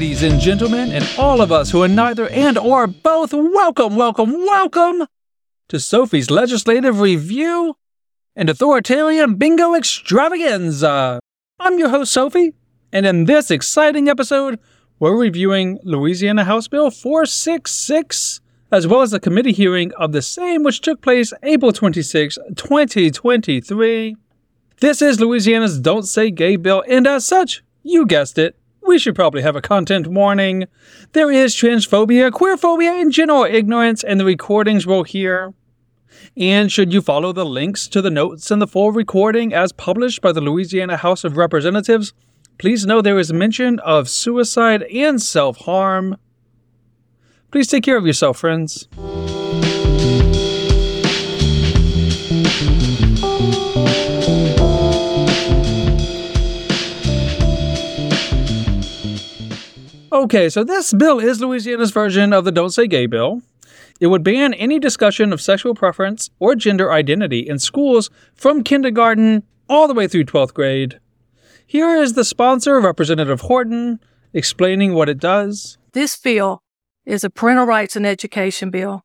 Ladies and gentlemen, and all of us who are neither and or both, welcome, welcome, welcome to Sophie's Legislative Review and Authoritarian Bingo Extravaganza. I'm your host, Sophie, and in this exciting episode, we're reviewing Louisiana House Bill 466, as well as the committee hearing of the same, which took place April 26, 2023. This is Louisiana's Don't Say Gay bill, and as such, you guessed it, we should probably have a content warning. There is transphobia, queerphobia, and general ignorance, and the recordings we'll hear. And should you follow the links to the notes and the full recording as published by the Louisiana House of Representatives, please know there is mention of suicide and self harm. Please take care of yourself, friends. Okay, so this bill is Louisiana's version of the Don't Say Gay bill. It would ban any discussion of sexual preference or gender identity in schools from kindergarten all the way through 12th grade. Here is the sponsor, Representative Horton, explaining what it does. This bill is a parental rights and education bill,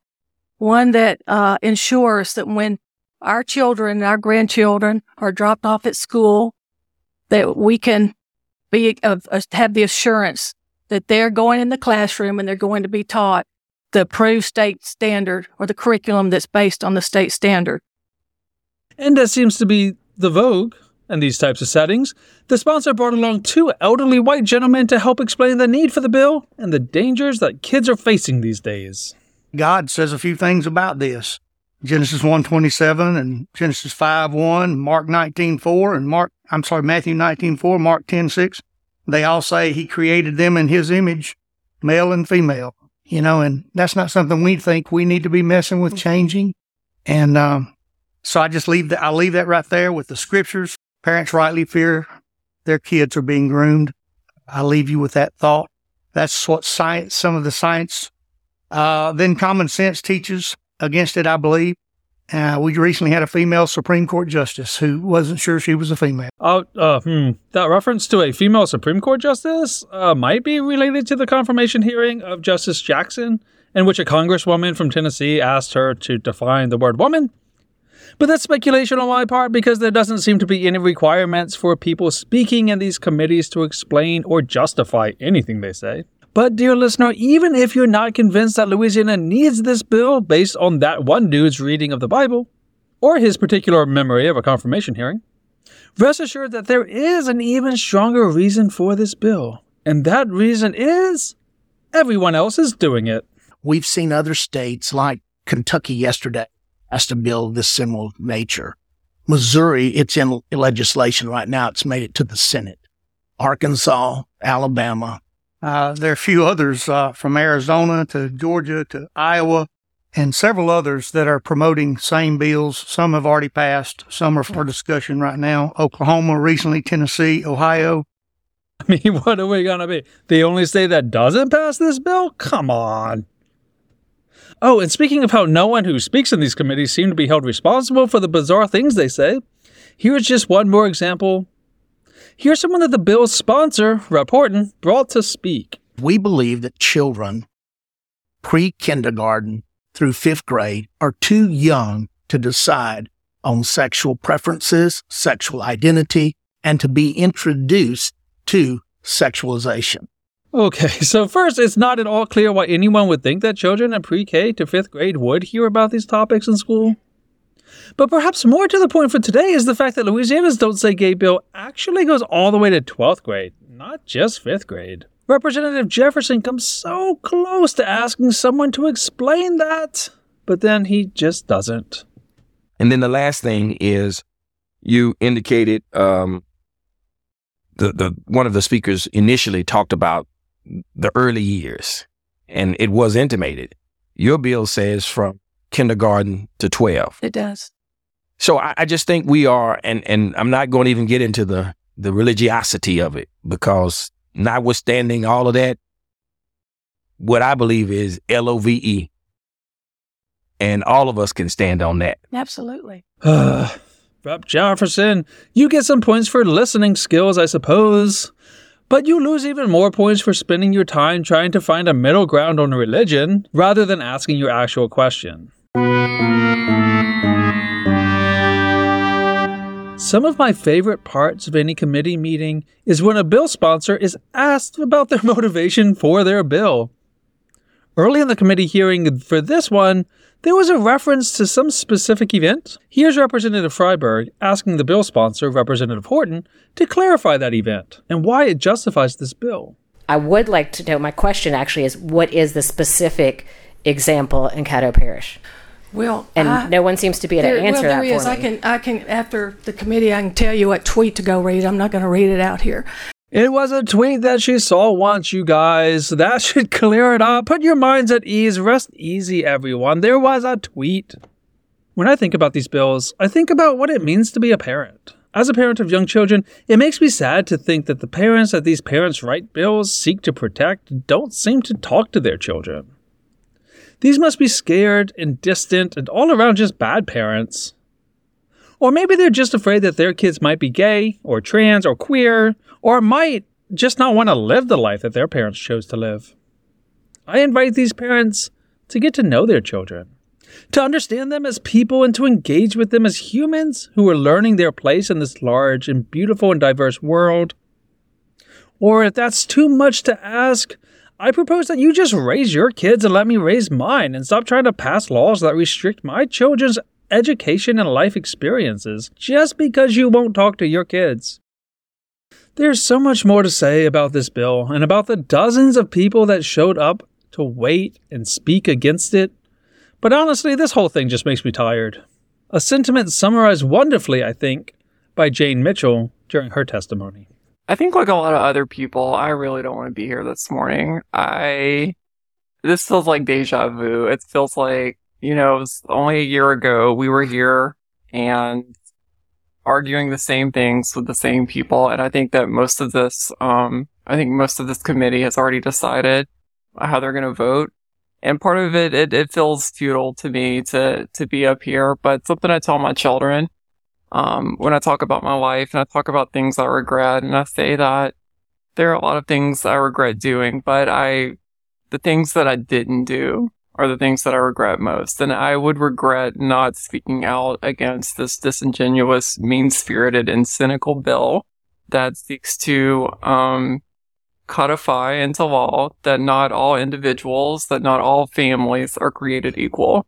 one that uh, ensures that when our children and our grandchildren are dropped off at school, that we can be uh, have the assurance that they're going in the classroom and they're going to be taught the approved state standard or the curriculum that's based on the state standard. And that seems to be the vogue in these types of settings. The sponsor brought along two elderly white gentlemen to help explain the need for the bill and the dangers that kids are facing these days. God says a few things about this. Genesis 127 and Genesis 5 1, Mark 19 4, and Mark, I'm sorry, Matthew 19 4, Mark 10 6. They all say he created them in his image, male and female, you know, and that's not something we think we need to be messing with changing. And um, so I just leave that, I leave that right there with the scriptures. Parents rightly fear their kids are being groomed. I leave you with that thought. That's what science, some of the science, uh, then common sense teaches against it, I believe. Uh, we recently had a female Supreme Court justice who wasn't sure she was a female. Oh, uh, hmm. That reference to a female Supreme Court justice uh, might be related to the confirmation hearing of Justice Jackson, in which a congresswoman from Tennessee asked her to define the word woman. But that's speculation on my part because there doesn't seem to be any requirements for people speaking in these committees to explain or justify anything they say. But, dear listener, even if you're not convinced that Louisiana needs this bill based on that one dude's reading of the Bible, or his particular memory of a confirmation hearing, rest assured that there is an even stronger reason for this bill. And that reason is everyone else is doing it. We've seen other states like Kentucky yesterday has a bill this similar nature. Missouri, it's in legislation right now. It's made it to the Senate. Arkansas, Alabama, uh, there are a few others uh, from Arizona to Georgia to Iowa and several others that are promoting same bills. Some have already passed. Some are for discussion right now. Oklahoma recently, Tennessee, Ohio. I mean, what are we going to be? The only state that doesn't pass this bill? Come on. Oh, and speaking of how no one who speaks in these committees seem to be held responsible for the bizarre things they say, here's just one more example Here's someone that the bill's sponsor, Rep. Horton, brought to speak. We believe that children pre kindergarten through fifth grade are too young to decide on sexual preferences, sexual identity, and to be introduced to sexualization. Okay, so first, it's not at all clear why anyone would think that children in pre K to fifth grade would hear about these topics in school. But perhaps more to the point for today is the fact that Louisiana's Don't Say Gay bill actually goes all the way to 12th grade, not just 5th grade. Representative Jefferson comes so close to asking someone to explain that, but then he just doesn't. And then the last thing is you indicated um, the, the one of the speakers initially talked about the early years, and it was intimated. Your bill says from kindergarten to 12. It does. So I, I just think we are, and, and I'm not going to even get into the, the religiosity of it because notwithstanding all of that, what I believe is L O V E. And all of us can stand on that. Absolutely. Uh, Rep. Jefferson, you get some points for listening skills, I suppose. But you lose even more points for spending your time trying to find a middle ground on religion rather than asking your actual question. Some of my favorite parts of any committee meeting is when a bill sponsor is asked about their motivation for their bill. Early in the committee hearing for this one, there was a reference to some specific event. Here's Representative Freiberg asking the bill sponsor, Representative Horton, to clarify that event and why it justifies this bill. I would like to know my question actually is what is the specific example in Caddo Parish? Well, And I- no one seems to be able there, to answer well, there that is. for I me. can, I can, after the committee, I can tell you what tweet to go read. I'm not going to read it out here. It was a tweet that she saw once, you guys. That should clear it up. Put your minds at ease. Rest easy, everyone. There was a tweet. When I think about these bills, I think about what it means to be a parent. As a parent of young children, it makes me sad to think that the parents that these parents write bills seek to protect don't seem to talk to their children. These must be scared and distant and all around just bad parents. Or maybe they're just afraid that their kids might be gay, or trans, or queer, or might just not want to live the life that their parents chose to live. I invite these parents to get to know their children, to understand them as people, and to engage with them as humans who are learning their place in this large and beautiful and diverse world. Or if that's too much to ask, I propose that you just raise your kids and let me raise mine and stop trying to pass laws that restrict my children's education and life experiences just because you won't talk to your kids. There's so much more to say about this bill and about the dozens of people that showed up to wait and speak against it. But honestly, this whole thing just makes me tired. A sentiment summarized wonderfully, I think, by Jane Mitchell during her testimony. I think like a lot of other people, I really don't want to be here this morning. I this feels like deja vu. It feels like, you know, it was only a year ago we were here and arguing the same things with the same people. And I think that most of this, um, I think most of this committee has already decided how they're going to vote. And part of it, it, it feels futile to me to, to be up here, but something I tell my children um, when I talk about my life and I talk about things I regret, and I say that there are a lot of things I regret doing, but I, the things that I didn't do are the things that I regret most. And I would regret not speaking out against this disingenuous, mean spirited, and cynical bill that seeks to, um, codify into law that not all individuals, that not all families are created equal.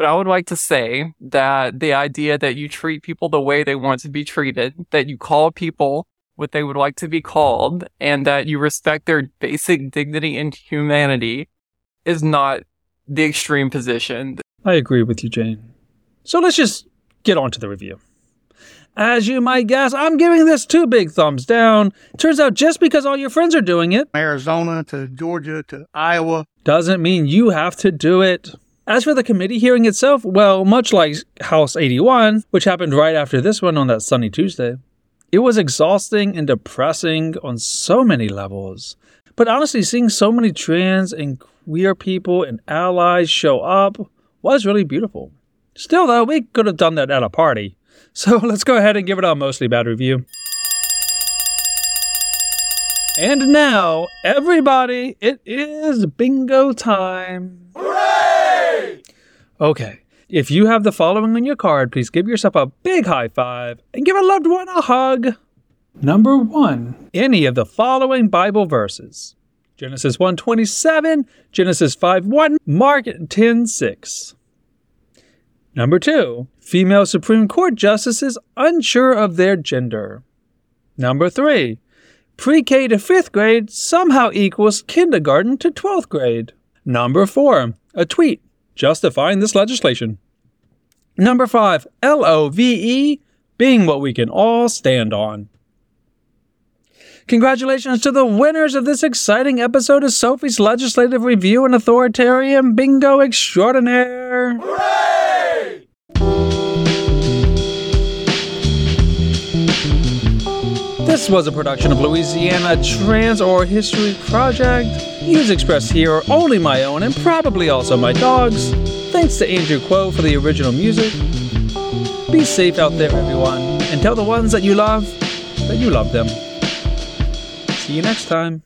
But I would like to say that the idea that you treat people the way they want to be treated, that you call people what they would like to be called, and that you respect their basic dignity and humanity is not the extreme position. I agree with you, Jane. So let's just get on to the review. As you might guess, I'm giving this two big thumbs down. Turns out just because all your friends are doing it Arizona to Georgia to Iowa. doesn't mean you have to do it. As for the committee hearing itself, well, much like House 81, which happened right after this one on that sunny Tuesday, it was exhausting and depressing on so many levels. But honestly, seeing so many trans and queer people and allies show up was really beautiful. Still, though, we could have done that at a party. So let's go ahead and give it a mostly bad review. And now, everybody, it is bingo time. Hooray! Okay, if you have the following on your card, please give yourself a big high five and give a loved one a hug. Number one, any of the following Bible verses. Genesis 1:27, Genesis 5:1, Mark 10:6. Number 2, female Supreme Court justices unsure of their gender. Number 3, pre-K to 5th grade somehow equals kindergarten to 12th grade. Number 4, a tweet justifying this legislation. Number 5, LOVE being what we can all stand on. Congratulations to the winners of this exciting episode of Sophie's Legislative Review and Authoritarian Bingo Extraordinaire. This was a production of Louisiana Trans Oral History Project. Views expressed here are only my own and probably also my dog's. Thanks to Andrew Quo for the original music. Be safe out there, everyone, and tell the ones that you love that you love them. See you next time.